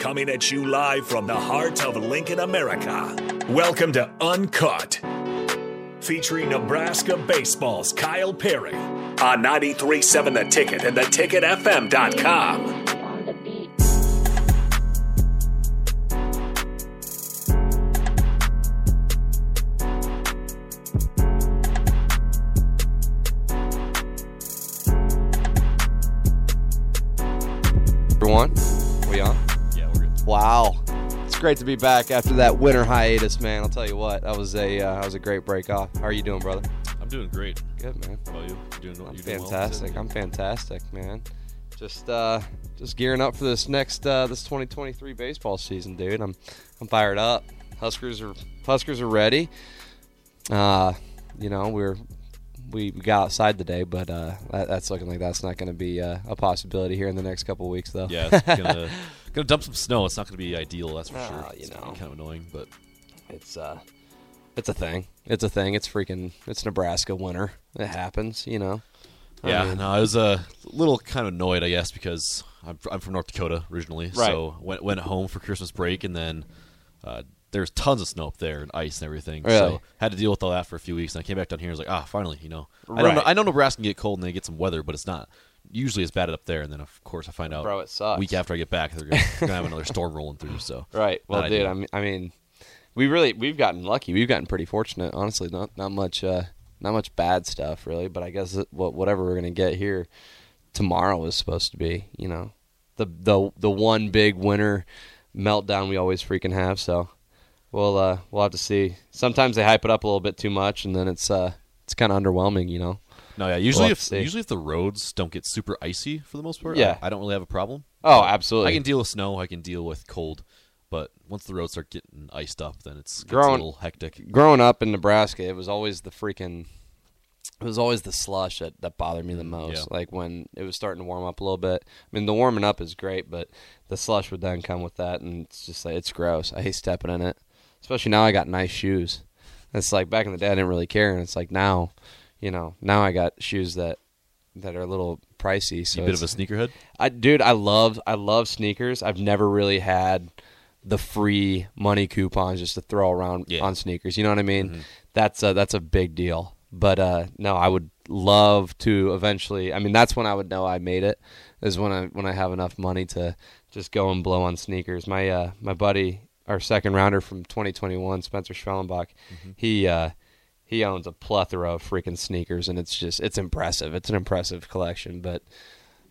coming at you live from the heart of Lincoln, America. Welcome to Uncut, featuring Nebraska Baseball's Kyle Perry on 93.7 The Ticket and theticketfm.com. great to be back after that winter hiatus, man. I'll tell you what, that was a uh, that was a great break off. How are you doing, brother? I'm doing great. Good, man. How you? Doing, I'm you doing well? fantastic. I'm fantastic, man. Just uh, just gearing up for this next uh, this 2023 baseball season, dude. I'm I'm fired up. Huskers are Huskers are ready. Uh, you know we're we we got outside today, but uh, that, that's looking like that's not going to be uh, a possibility here in the next couple weeks, though. Yeah, it's gonna gonna dump some snow. It's not gonna be ideal, that's for Ah, sure. you It's know. kind of annoying, but it's uh it's a thing. It's a thing. It's freaking it's Nebraska winter. It happens, you know. I yeah. mean- no, I was a little kind of annoyed, I guess, because I'm I'm from North Dakota originally, Right. so went went home for Christmas break, and then uh, there's tons of snow up there and ice and everything. Really? So had to deal with all that for a few weeks, and I came back down here. and was like, ah, finally, you know, I don't Right. know. I know Nebraska can get cold and they get some weather, but it's not usually it's bad up there. And then of course I find out Bro, it sucks. week after I get back they're gonna, gonna have another storm rolling through. So Right. Well, dude. I mean, I mean, we really we've gotten lucky. We've gotten pretty fortunate, honestly. Not not much uh not much bad stuff really, but I guess what whatever we're gonna get here tomorrow is supposed to be, you know, the the the one big winter meltdown we always freaking have. So we'll uh we'll have to see. Sometimes they hype it up a little bit too much, and then it's uh it's kind of underwhelming, you know. No, yeah. Usually, have if usually if the roads don't get super icy for the most part, Yeah. I, I don't really have a problem. Oh, absolutely. I can deal with snow. I can deal with cold. But once the roads start getting iced up, then it's, Growing- a little hectic. growing up in Nebraska, it was always the freaking it was always the slush that, that bothered me the mm, most. yeah. Like when it was starting to warm up a little bit. I mean, the warming up is great, but the slush would then come with that, and it's just like it's gross. I hate stepping in it, especially now. I got nice shoes. It's like back in the day, I didn't really care, and it's like now, you know, now I got shoes that that are a little pricey. So you a bit of a sneakerhead. I dude, I love I love sneakers. I've never really had the free money coupons just to throw around Yeah. on sneakers. You know what I mean? That's a, that's a big deal. But uh, no, I would love to eventually. I mean, that's when I would know I made it. Is when I when I have enough money to just go and blow on sneakers. My uh, my buddy, our second rounder from 2021, Spencer Schwellenbach, he uh, he owns a plethora of freaking sneakers, and it's just it's impressive. It's an impressive collection, but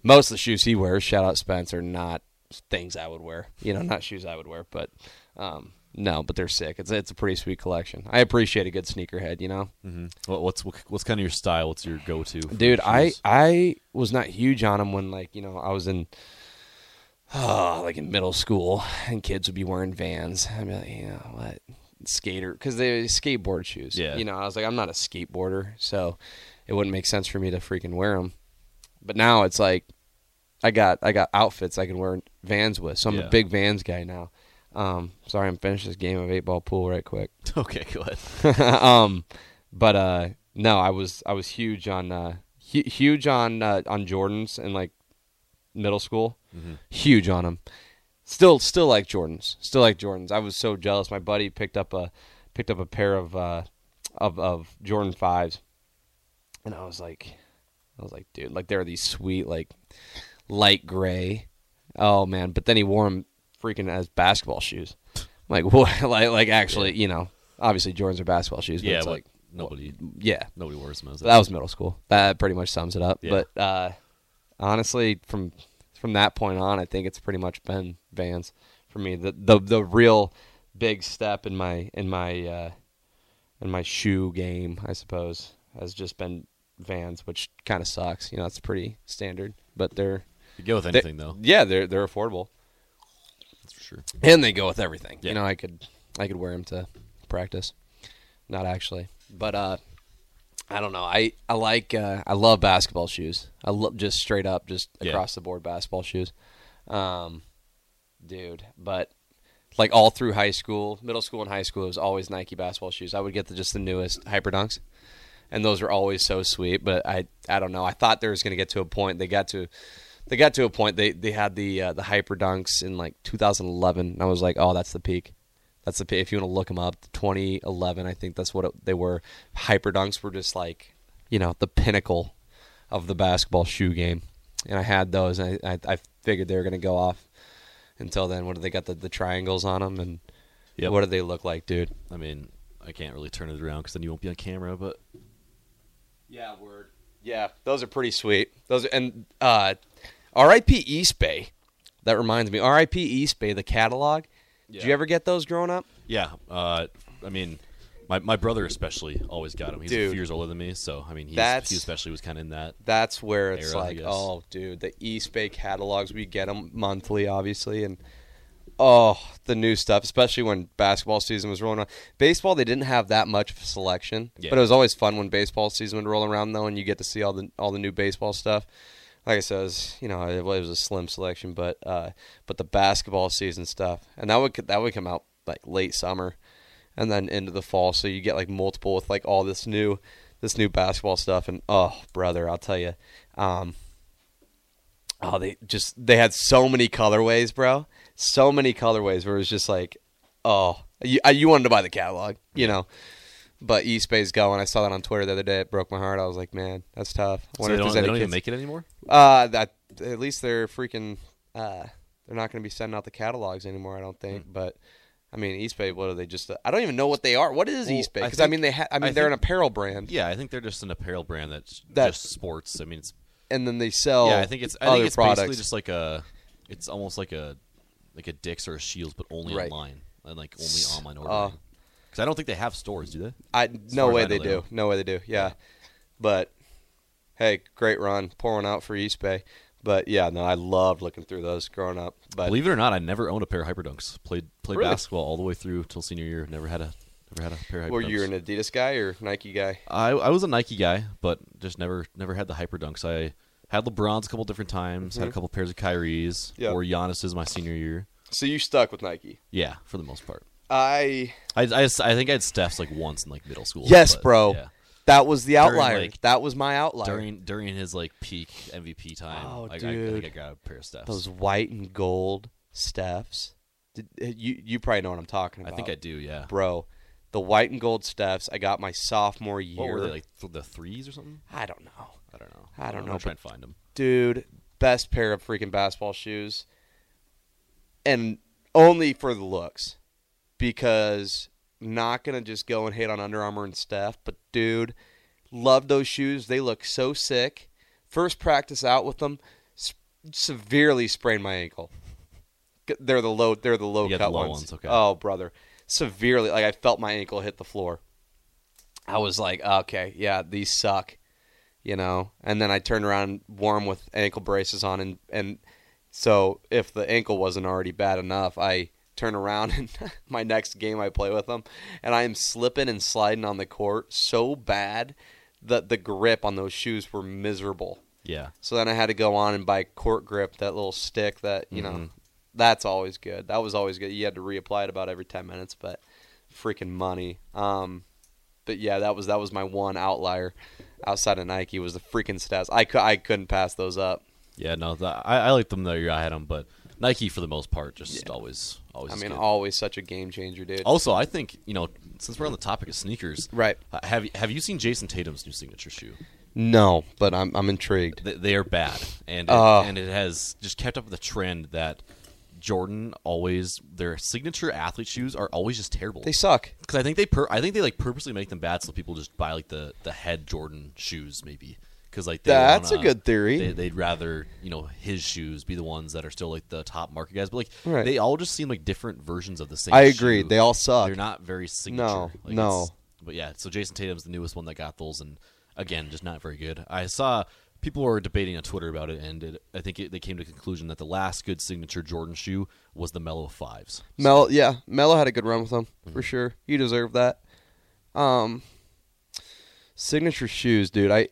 most of the shoes he wears, shout out Spence, are not things I would wear. You know, not shoes I would wear, but um, no, but they're sick. It's it's a pretty sweet collection. I appreciate a good sneakerhead. You know, Mm-hmm. What, what's what, what's kind of your style? What's your go-to? dude, I? I was not huge on them when like you know I was in. Oh, like in middle school, and kids would be wearing Vans. I'd be like, you know what, skater, because they skateboard shoes. Yeah. You know, I was like, I'm not a skateboarder, so it wouldn't make sense for me to freaking wear them. But now it's like, I got I got outfits I can wear Vans with, so I'm Yeah. a big Vans guy now. Um, sorry, I'm finished this game of eight ball pool right quick. okay, go ahead. um, but uh, no, I was I was huge on uh, hu- huge on uh, on Jordans in like middle school. Huge on them. Still, still like Jordans. Still like Jordans. I was so jealous. My buddy picked up a picked up a pair of uh, of of Jordan fives, and I was like, I was like, dude, like there are these sweet like light gray. Oh man! But then he wore them freaking as basketball shoes. Like what? Like like actually, you know, obviously Jordans are basketball shoes. But yeah, it's like nobody yeah, nobody wears them as that was middle school. That pretty much sums it up. Yeah. But uh, honestly, from from that point on, I think it's pretty much been Vans for me. The the the real big step in my in my uh, in my shoe game, I suppose, has just been Vans, which kind of sucks. You know, it's pretty standard, but they're you go with they- anything though. Yeah, they're they're affordable, That's for sure. and they go with everything. Yeah. You know, I could I could wear them to practice, not actually, but uh, I don't know. I I like uh, I love basketball shoes. I love just straight up, just Yeah. across the board basketball shoes, um, dude. But like all through high school, middle school, and high school, it was always Nike basketball shoes. I would get the just the newest Hyperdunks, and those were always so sweet. But I I don't know. I thought there was going to get to a point. They got to They got to a point they they had the uh, the Hyperdunks in like 2011, and I was like, oh, that's the peak. That's the. If you want to look them up, 2011, I think that's what it, they were. Hyperdunks were just like, you know, the pinnacle of the basketball shoe game, and I had those, and I I, I figured they were going to go off. Until then, what do they got the, the triangles on them, and Yep. what do they look like, dude? I mean, I can't really turn it around because then you won't be on camera. But Yeah, word. Yeah, those are pretty sweet. Those are, and uh, R.I.P. Eastbay. That reminds me, R.I.P. Eastbay, the catalog. Did you ever get those growing up? yeah, uh, I mean, my my brother especially always got him. He's a few years older than me, so I mean, he especially was kind of in that. That's where it's Era, like, oh, dude, the Eastbay catalogs. We get them monthly, obviously, and oh, the new stuff, especially when basketball season was rolling on. Baseball, they didn't have that much of a selection, Yeah. but it was always fun when baseball season would roll around, though, and you get to see all the all the new baseball stuff. Like I said, it was, you know, it was a slim selection, but uh, but the basketball season stuff, and that would that would come out like late summer, and then into the fall, so you get like multiple with like all this new this new basketball stuff, and oh, brother, I'll tell you, um, oh, they just they had so many colorways, bro, so many colorways where it was just like, oh, you, you wanted to buy the catalog, you know. But Eastbay's going. I saw that on Twitter the other day. It broke my heart. I was like, man, that's tough. I So wonder they if don't, there's they any don't even kids- make it anymore. uh, that at least they're freaking. Uh, they're not going to be sending out the catalogs anymore. I don't think. Hmm. But I mean, Eastbay. What are they? Just I don't even know what they are. What is Well, Eastbay? Because I, think- mean, they. Ha- I mean, I they're an apparel brand, Yeah, I think they're just an apparel brand that's That- just sports. I mean, it's and then they sell. yeah. I think it's I think it's products. basically just like a. It's almost like a, like a Dick's or a Scheels, but only Right. online and like only online uh, ordering. Because I don't think they have stores, do they? I no way I they they do. No way they do. Yeah. But hey, great run. Pour one out for Eastbay. But yeah, no, I loved looking through those growing up. But Believe it or not, I never owned a pair of Hyperdunks. Played played Really? basketball all the way through till senior year. Never had a never had a pair of Hyperdunks. were you an Adidas guy or Nike guy? I I was a Nike guy, but just never never had the Hyperdunks. I had LeBron's a couple different times. Had a couple pairs of Kyrie's. Mm-hmm. Or Giannis's my senior year. So you stuck with Nike. Yeah, for the most part. I I, I, I think I had Steph's like once in like middle school. yes, but, bro. Yeah. That was the During, outlier. like- that was my outlier. During during his like peak MVP time, Oh, I, I, I dude. think I got a pair of Steph's. those white and gold Stephs. Did, uh, you you probably know what I'm talking about. I think I do. Yeah. bro. The white and gold Stephs I got my sophomore year. What were they like th- the threes or something? I don't know, I don't know. I don't I'm know, gonna try and find them. dude. Best pair of freaking basketball shoes, and only for the looks, because not gonna just go and hate on Under Armour and Steph, but dude, love those shoes. They look so sick. First practice out with them, s- severely sprained my ankle. They're the low. They're the low got cut the low ones. ones, okay. Oh, brother, severely. Like I felt my ankle hit the floor. I was like, okay, yeah, these suck, you know. And then I turned around, warm with ankle braces on, and and so if the ankle wasn't already bad enough, I turn around and my next game I play with them, and I am slipping and sliding on the court so bad that the grip on those shoes were miserable. Yeah. So then I had to go on and buy court grip, that little stick that you know. Mhm. That's always good. That was always good. You had to reapply it about every ten minutes, but freaking money. Um, but yeah, that was that was my one outlier outside of Nike was the freaking stats. I cou- I couldn't pass those up. Yeah. No, the, I I liked them the year I had them, but Nike for the most part just always always. I mean, good. always such a game changer, dude. Also, I think you know, since we're on the topic of sneakers, Right. uh, Have you have you seen Jayson Tatum's new signature shoe? No, but I'm I'm intrigued. They, they are bad, and it, Oh. and it has just kept up with the trend that Jordan always their signature athlete shoes are always just terrible. They suck. because I think they pur- I think they like purposely make them bad so people just buy like the the head Jordan shoes maybe because like That's a wanna- good theory. They, they'd rather you know his shoes be the ones that are still like the top market guys, but like Right. they all just seem like different versions of the same. I agree. shoe. They all suck. They're not very signature. No, Like, no. But yeah, so Jayson Tatum's the newest one that got those, and again, just not very good. I saw people were debating on Twitter about it, and it, I think it, they came to the conclusion that the last good signature Jordan shoe was the Melo Fives. Mel, yeah, Melo had a good run with them Mm-hmm. for sure. He deserved that. Um, signature shoes, dude. I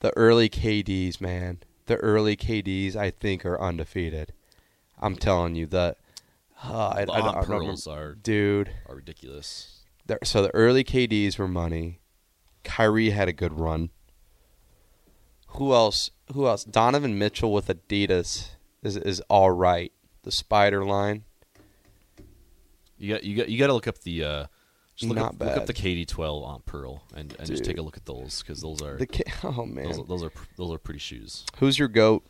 the early KDs, man. The early KDs, I think, are undefeated. I'm telling you that. Uh, I, I, I pearls are dude. are ridiculous. the- so the early KDs were money. Kyrie had a good run. Who else? who else? Donovan Mitchell with Adidas is is all right. The Spider line. You got you got you got to look up the uh, just look, Not up, look up the KD12 on Pearl and, and just take a look at those because those are The ki- oh man, those, those are those are pretty shoes. who's your goat?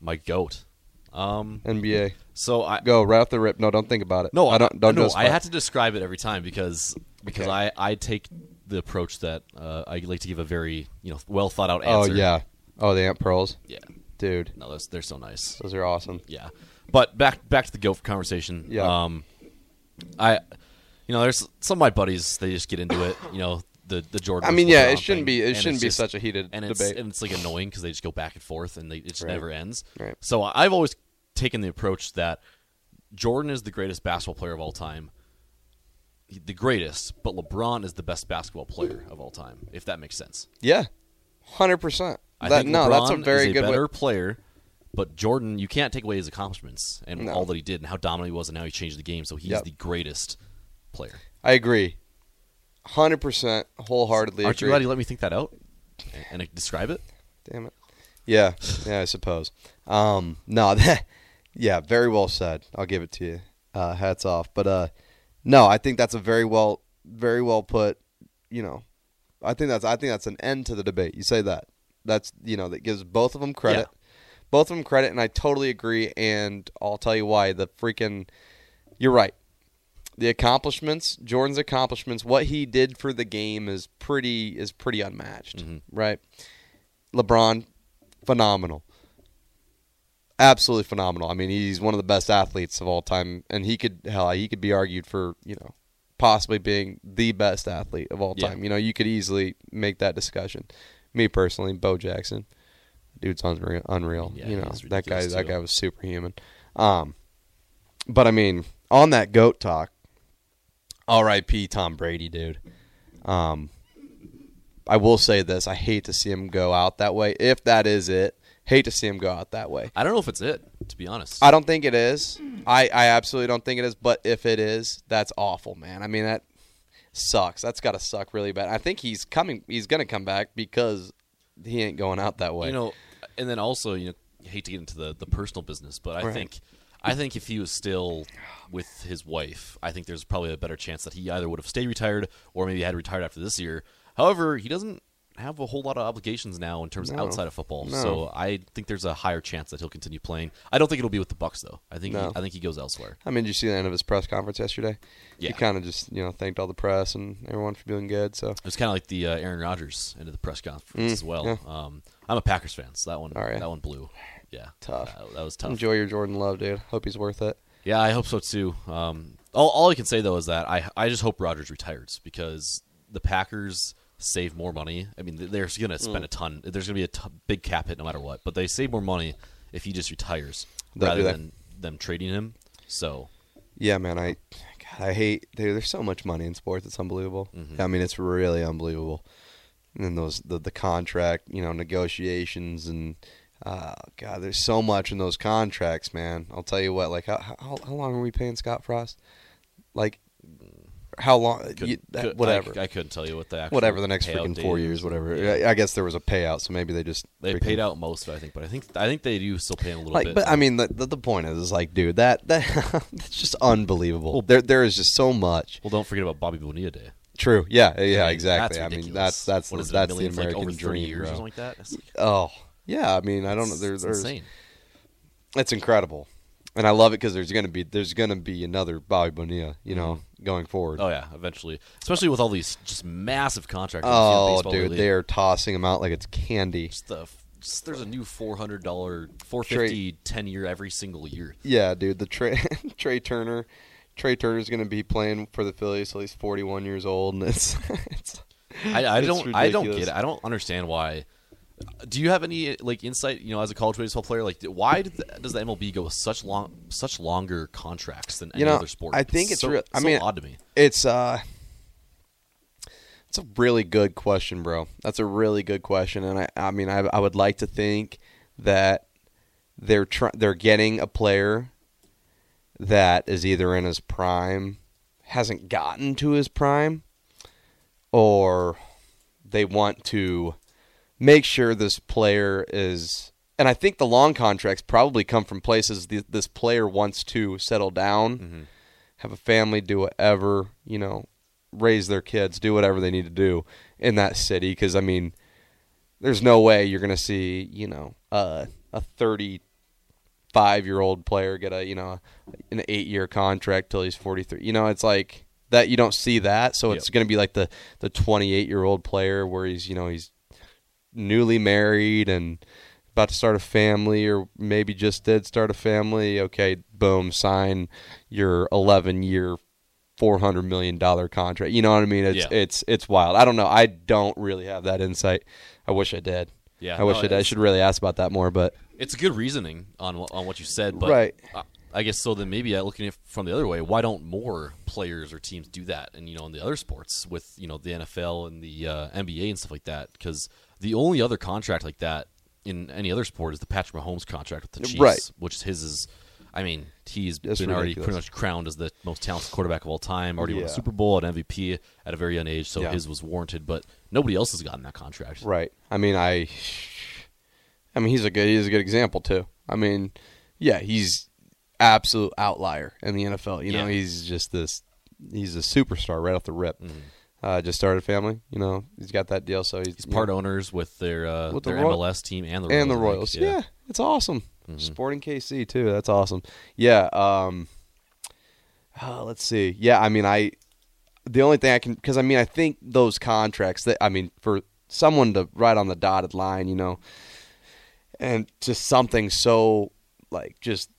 My goat. Um. NBA. So I Go right off the rip. No, don't think about it. no I don't. Don't no. I have to describe it every time because because Okay. I I take the approach that uh, I like to give a very you know well thought out answer. Oh yeah. Oh, the Ant Pearls, yeah. dude. No, those they're so nice. Those are awesome. Yeah. But back back to the goat conversation. Yeah. Um, I, you know, there's some of my buddies. They just get into it. You know, the the Jordan. I mean, yeah, it shouldn't thing, be. It shouldn't be just- such a heated and it's debate. and it's like annoying because they just go back and forth and they, it just Right. never ends. Right. So I've always taken the approach that Jordan is the greatest basketball player of all time. The greatest, but LeBron is the best basketball player of all time. If that makes sense. yeah, hundred percent. I That think no, that's a very a good better way. player. But Jordan, you can't take away his accomplishments and No. all that he did and how dominant he was and how he changed the game. So he's Yep. the greatest player. I agree. Hundred percent, wholeheartedly Aren't you glad you let me think that out and, and describe it? Damn it. Yeah, yeah, I suppose. Um, no, that, yeah, very well said. I'll give it to you. Uh, hats off. But uh, no, I think that's a very well, very well put. You know, I think that's I think that's an end to the debate. You say that. That's you know that gives both of them credit. Both of them credit, and I totally agree. And I'll tell you why. The freaking, you're right. The accomplishments, Jordan's accomplishments, what he did for the game is pretty is pretty unmatched, right? LeBron, phenomenal. Absolutely phenomenal. I mean, he's one of the best athletes of all time, and he could hell, he could be argued for you know possibly being the best athlete of all Yeah. time. You know, you could easily make that discussion. Me personally, Bo Jackson, dude's unreal. unreal. Yeah, you know, that guy ridiculous, that guy was superhuman. Um, but I mean, on that goat talk, R.I.P. Tom Brady, dude. Um, I will say this: I hate to see him go out that way. If that is it, hate to see him go out that way. I don't know if it's it, to be honest. I don't think it is. I, I absolutely don't think it is. But if it is, that's awful, man. I mean, that sucks. That's got to suck really bad. I think he's coming. He's gonna come back because he ain't going out that way. you know, and then also, you know, hate to get into the, the personal business, but I Right. think I think if he was still with his wife, I think there's probably a better chance that he either would have stayed retired or maybe had retired after this year. However, he doesn't have a whole lot of obligations now in terms of No. outside of football. No. So I think there's a higher chance that he'll continue playing. I don't think it'll be with the Bucs though. I think No. he, I think he goes elsewhere. I mean, did you see the end of his press conference yesterday? Yeah. He kind of just you know thanked all the press and everyone for doing good. So It was kind of like the uh, Aaron Rodgers end of the press conference Mm, as well. yeah. Um, I'm a Packers fan, so that one right. that one blew. Yeah, Tough. That, that was tough. enjoy your Jordan Love, dude. Hope he's worth it. Yeah, I hope so too. Um, all, all I can say though is that I I just hope Rodgers retires because the Packers save more money. I mean, they're going to Mm. spend a ton. There's going to be a t- big cap hit no matter what, but they save more money if he just retires They'll rather than them trading him. So Yeah, man. I God, I hate dude, there's so much money in sports. It's unbelievable. Mm-hmm. I mean, it's really unbelievable. And then those the the contract, you know, negotiations and uh, God, there's so much in those contracts, man. I'll tell you what. Like, how how, how long are we paying Scott Frost? Like, how long? could- you- that- could- whatever. I, I couldn't tell you what the actual whatever the next freaking four years, whatever. Yeah. I I guess there was a payout, so maybe they just They freaking- paid out most of it, I think, but I think I think they do still pay a little Like, bit. but I mean, the, the the point is, is like, dude, that that that's just unbelievable. Well, there there is just so much. well, don't forget about Bobby Bonilla Day. True. Yeah. Yeah. I mean, exactly. I mean, that's that's What the, that's the like, American over dream, years bro. like that. That's, Oh, yeah. I mean, I don't know. it's- There's, insane. it's incredible, and I love it because there's gonna be there's gonna be another Bobby Bonilla, you know, mm-hmm. going forward. Oh yeah, eventually, especially with all these just massive contracts. in the Oh, dude, lately. they're tossing them out like it's candy. Just the, just, there's a new four hundred dollar, four fifty, ten year every single year. Yeah, dude. The Trea Trea Turner, Trea Turner's gonna be playing for the Phillies till he's 41 years old, and it's it's. I, I It's don't, I don't get it. I don't understand why. Do you have any like insight? You know, as a college baseball player, like why did the, does the MLB go with such long, such longer contracts than any You know, other sport? I think it's so, real- I so mean, odd to me. It's uh It's a really good question, bro. That's a really good question and I I mean I I would like to think that they're try- they're getting a player that is either in his prime, hasn't gotten to his prime or they want to make sure this player is. And I think the long contracts probably come from places th- this player wants to settle down, have a family, do whatever, you know, raise their kids, do whatever they need to do in that city. Because, I mean, there's no way you're going to see, you know, uh, a 35 year old player get a, you know, an eight year contract till he's 43. You know, it's like that you don't see that. So it's Yep. going to be like the, the 28 year old player where he's, you know, he's newly married and about to start a family or maybe just did start a family. Okay, boom, sign your 11 year. Four hundred million dollar contract. You know what I mean? It's Yeah. it's it's wild. I don't know. I don't really have that insight. I wish I did. Yeah, I wish no, I did. I should really ask about that more. But It's a good reasoning on on what you said, but Right. I, I guess so. Then maybe looking at it from the other way, why don't more players or teams do that? And you know, in the other sports with you know the NFL and the uh, NBA and stuff like that, because the only other contract like that in any other sport is the Patrick Mahomes contract with the Chiefs, Right. which his is. I mean, he's It's been already pretty much crowned as the most talented quarterback of all time. Already won a Super Bowl, an MVP at a very young age, so Yeah. his was warranted. But nobody else has gotten that contract. right. I mean, I. I mean, he's a good. He's a good example too. I mean, yeah, he's absolute outlier in the NFL. You know, Yeah. he's just this. He's a superstar right off the rip. Mm-hmm. Uh, just started family. You know, he's got that deal. So he's, He's part know, owners with their uh, With the their Roy- MLS team and the Royals, and the Royals. Yeah. it's awesome. Sporting KC too. That's awesome. Yeah. Um. uh, let's see. Yeah, I mean, I. The only thing I can, because I mean, I think those contracts that I mean, for someone to write on the dotted line, you know, and just something so like just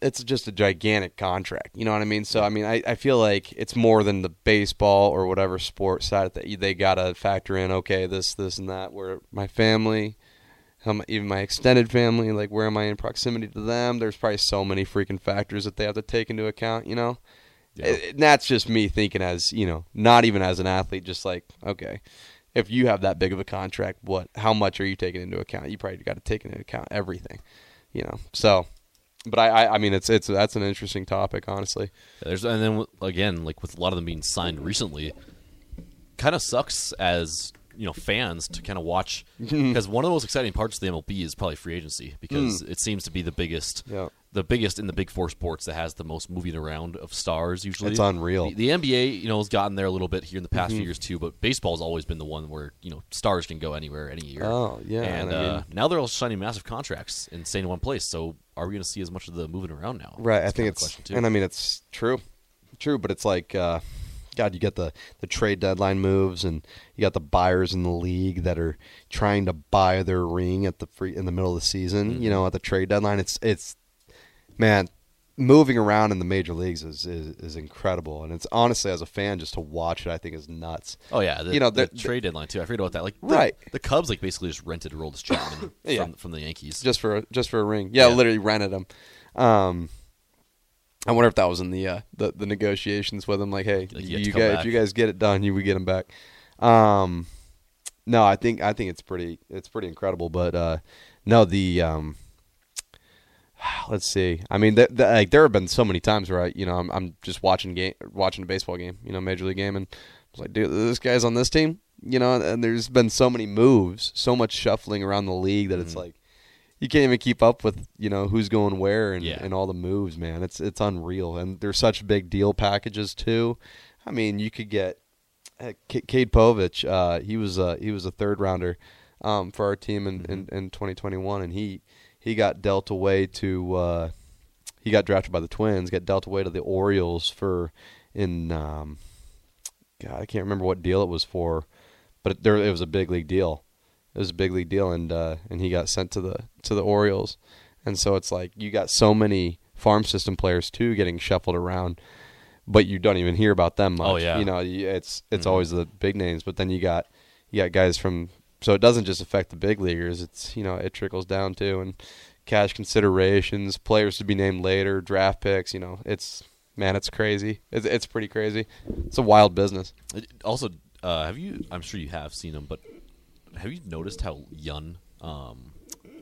it's just a gigantic contract. You know what I mean? So I mean, I, I feel like it's more than the baseball or whatever sport side that they gotta factor in. Okay, this, this, and that. Where my family, even my extended family, like where am I in proximity to them? There's probably so many freaking factors that they have to take into account. You know, Yeah. and that's just me thinking as you know, not even as an athlete. Just like okay. If you have that big of a contract, what? How much are you taking into account? You probably got to take into account everything, you know. So, but I, I, I mean, it's it's that's an interesting topic, honestly. There's and then again, like with a lot of them being signed recently, kind of sucks as you know fans to kind of watch because one of the most exciting parts of the MLB is probably free agency because it seems to be the biggest, Yeah. the biggest in the big four sports that has the most moving around of stars. Usually, It's unreal. The, the NBA, you know, has gotten there a little bit here in the past few years too, but baseball's always been the one where you know stars can go anywhere any year. Oh, yeah, and, and uh, mean- now they're all signing massive contracts and staying in one place. So are we going to see as much of the moving around now? Right. I think it's question too. and I mean it's true, true. But it's like, uh, God, you get the the trade deadline moves, and you got the buyers in the league that are trying to buy their ring at the free in the middle of the season. Mm-hmm. You know, at the trade deadline, it's it's man. Moving around in the major leagues is, is is incredible, and it's honestly as a fan just to watch it, I think is nuts. Oh yeah, the, You know, the the- trade deadline too. I forget about that. Like the, Right. the Cubs like basically just rented Aroldis Chapman Yeah. from, from the Yankees. just for a, just for a ring. Yeah, Yeah. literally rented him. Um, I wonder if that was in the uh, the, the negotiations with him. Like, hey, Like, you you, have to come guys, back. if you guys get it done, you would get him back. Um, no, I think I think it's pretty it's pretty incredible. But uh, no, the um, let's see. I mean, th- th- like there have been so many times where I, you know, I'm, I'm just watching game, watching a baseball game, you know, major league game, and I was like, dude, this guy's on this team, you know, and there's been so many moves, so much shuffling around the league that it's Mm-hmm. like you can't even keep up with, you know, who's going where and, Yeah. and all the moves, man. It's it's unreal, and there's such big deal packages too. I mean, you could get uh, K- Cade Povich. Uh, he was uh, he was a third rounder um, for our team in, in, in 2021, and he he got dealt away to uh, he got drafted by the Twins, got dealt away to the Orioles for in um, God I can't remember what deal it was for, but it, there it was a big league deal. It was a big league deal, and uh, and he got sent to the to the Orioles, and so it's like you got so many farm system players too getting shuffled around, but you don't even hear about them much. Oh, yeah. you know it's it's always the big names, but then you got you got guys from so it doesn't just affect the big leaguers. It's you know it trickles down too, and cash considerations, players to be named later, draft picks. You know it's man, it's crazy. It's it's pretty crazy. It's a wild business. Also, uh, have you? I'm sure you have seen him, but have you noticed how young? Um,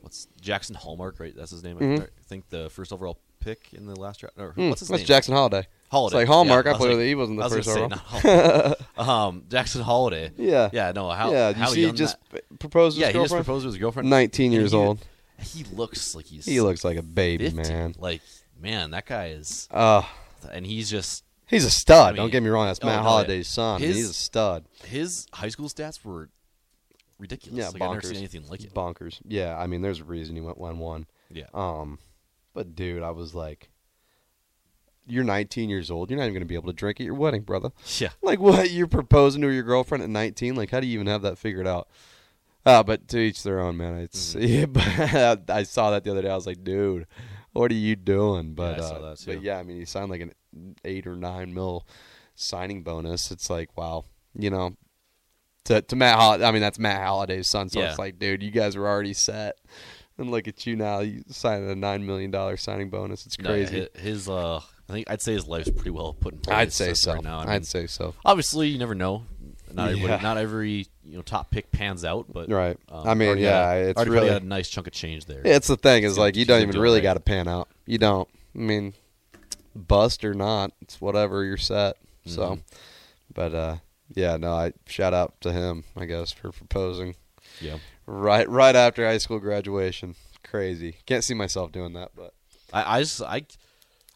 what's Jackson Hallmark? Right, that's his name. I- Mhm. I think the first overall pick in the last draft. Or, Hmm, what's his that's name? Jackson Holliday. Holliday. like Hallmark, Yeah, I was played like- with- he wasn't the I was first say, um, Jackson Holliday. Yeah. Yeah. No. How? yeah, how see, he just that- proposed to yeah, he just proposed to his girlfriend. 19 years he- old. He looks like he's. He looks like a baby, 50. man. Like man, that guy is, Uh, and he's just he's a stud. I mean- Don't get me wrong. That's Oh, Matt no. Holliday's son. His- he's a stud. his high school stats were ridiculous. Yeah, like I've never bonkers. seen anything like it. Bonkers. Yeah, I mean, there's a reason he went one one. Yeah. Um, but dude, I was like, you're 19 years old. You're not even gonna be able to drink at your wedding, brother. Yeah. Like what? You're proposing to your girlfriend at 19? Like how do you even have that figured out? Uh, but to each their own, man. It's Mm-hmm. yeah, but I saw that the other day. I was like, dude, what are you doing? But I saw uh, that too. but yeah, I mean, he signed like an eight or nine mil signing bonus. It's like wow, you know. To, to Matt Hol- I mean that's Matt Holliday's son, so Yeah. it's like, dude, you guys were already set, and look at you now, you signed a nine million dollar signing bonus. It's crazy. hi- his, uh, I think I'd say his life's pretty well put in place. I'd say so. Right now. I mean, I'd say so. obviously you never know. Not Yeah. not every you know top pick pans out, but Right. um, I mean, yeah, a- it's really- a nice chunk of change there. Yeah, it's the thing is like you don't even really right. got to pan out. You don't. I mean, bust or not, it's whatever you're set. So, Mhm. but uh, yeah, no, I shout out to him, I guess, for proposing yeah. right right after high school graduation. Crazy. Can't see myself doing that, but I, I just I,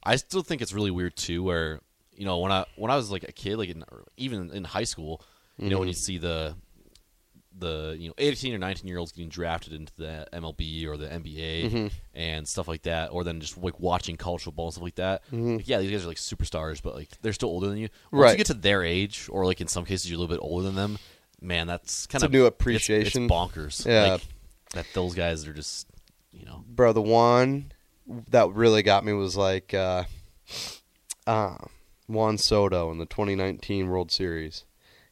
I still think it's really weird too. Where you know when I when I was like a kid, like in, even in high school, you know when you mm-hmm. see the the you know 18 or 19 year olds getting drafted into the MLB or the NBA mm-hmm. and stuff like that, or then just like watching college football and stuff like that. Mm-hmm. Like, yeah, these guys are like superstars, but like they're still older than you. Once Right. you get to their age, or like in some cases you're a little bit older than them, man, that's kind a of new it's- appreciation. It's, bonkers. Yeah. like, that those guys are just you know bro, the one that really got me was like uh, uh, Juan Soto in the 2019 World Series.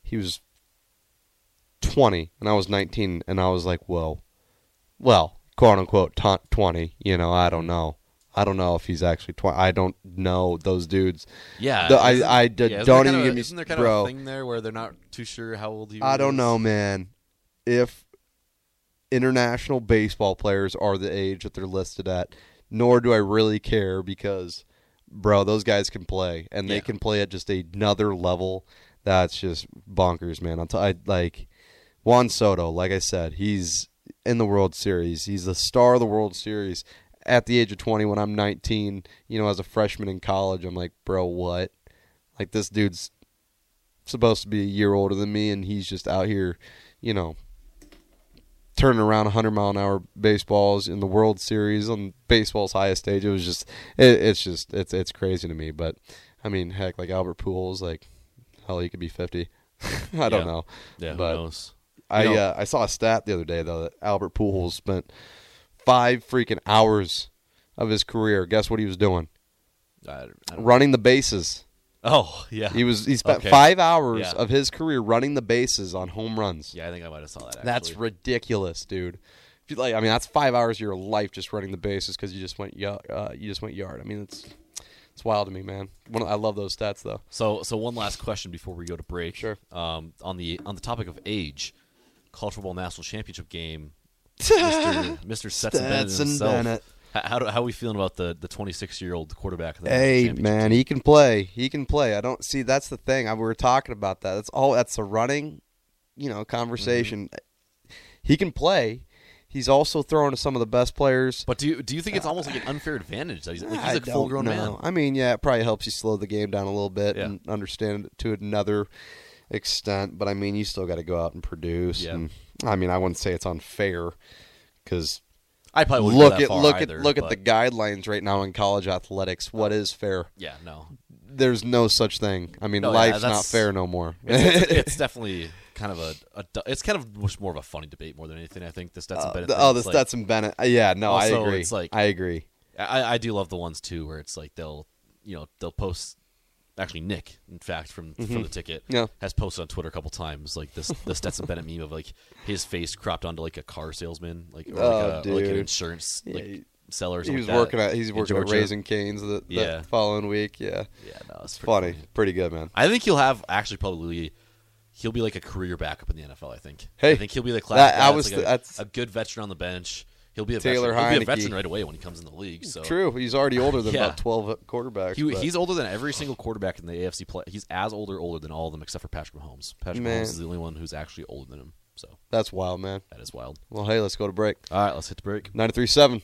He was 20 and I was 19, and I was like, whoa, well, quote unquote, ta- 20. You know, I don't know. I don't know if he's actually 20. I don't know those dudes. Yeah, The- I- I d- yeah, don't even of, me- Isn't there kind bro. of a thing there where they're not too sure how old he? I don't know, man. If international baseball players are the age that they're listed at, nor do I really care because, bro, those guys can play and they Yeah. can play at just another level. That's just bonkers, man. I'll t- I like Juan Soto. Like I said, he's in the World Series. He's the star of the World Series. At the age of 20, when I'm 19, you know, as a freshman in college, I'm like, bro, what? Like this dude's supposed to be a year older than me, and he's just out here, you know, turning around 100 mile an hour baseballs in the World Series on baseball's highest stage. It was just, it, it's just, it's it's crazy to me. But I mean, heck, like Albert Pujols, like hell, he could be 50. I don't Yeah. know. Yeah, who but knows? I You know- uh, I saw a stat the other day though that Albert Pujols spent five freaking hours of his career. Guess what he was doing? I, I Running the bases. Oh yeah, He was he spent Okay. five hours Yeah. of his career running the bases on home runs. yeah. I think I might have saw that. Actually. That's ridiculous, dude. You like, I mean, that's five hours of your life just running the bases because you just went y- uh, you just went yard. I mean, it's it's wild to me, man. One, I love those stats though. So so one last question before we go to break. Sure. Um, on the on the topic of age, college football national championship game, Mr. Mr. Stetson Bennett himself. Bennett. How, how, do, how are we feeling about the the 26 year old quarterback? The Hey man, he can play. He can play. I don't see. That's the thing. I, we were talking about that. That's all. That's a running, you know, conversation. Mm-hmm. He can play. He's also throwing to some of the best players. But do you do you think it's almost like an unfair advantage? That he's, like, he's a full grown man. I mean, yeah, it probably helps you slow the game down a little bit Yeah. and understand it to another extent. But I mean, you still got to go out and produce. Yeah. And I mean, I wouldn't say it's unfair because I probably wouldn't look at look either, at look at the guidelines right now in college athletics. What is fair? Yeah, no, There's no such thing. I mean, No, yeah, life's not fair no more. it's, it's, it's definitely kind of a, a it's kind of more of a funny debate more than anything. I think the Stetson Uh, Bennett. the- thing, oh, the like- Stetson Bennett. Uh, yeah, no, I agree. it's like- I agree. I, I do love the ones too where it's like they'll you know they'll post. Actually, Nick, in fact, from from the ticket, Mm-hmm. Yeah. has posted on Twitter a couple times like this the Stetson Bennett meme of like his face cropped onto like a car salesman, like or Oh, like, a, like an insurance Yeah, like seller. Or He was like that working at he's working at Raising Canes the, Yeah. following week. Yeah, Yeah, no, it's pretty funny, pretty good, man. I think he'll have actually probably he'll be like a career backup in the NFL. I think. Hey, I think he'll be the class that- I was like th- a, that's- a good veteran on the bench. He'll be a Taylor veteran. He'll be a veteran right away when he comes in the league. So True, he's already older than Yeah. about twelve quarterbacks. He, he's older than every single quarterback in the AFC play. He's as older older than all of them except for Patrick Mahomes. Patrick Man. Mahomes is the only one who's actually older than him. So that's wild, man. that is wild. Well, hey, let's go to break. All right, let's hit the break. Ninety-three seven.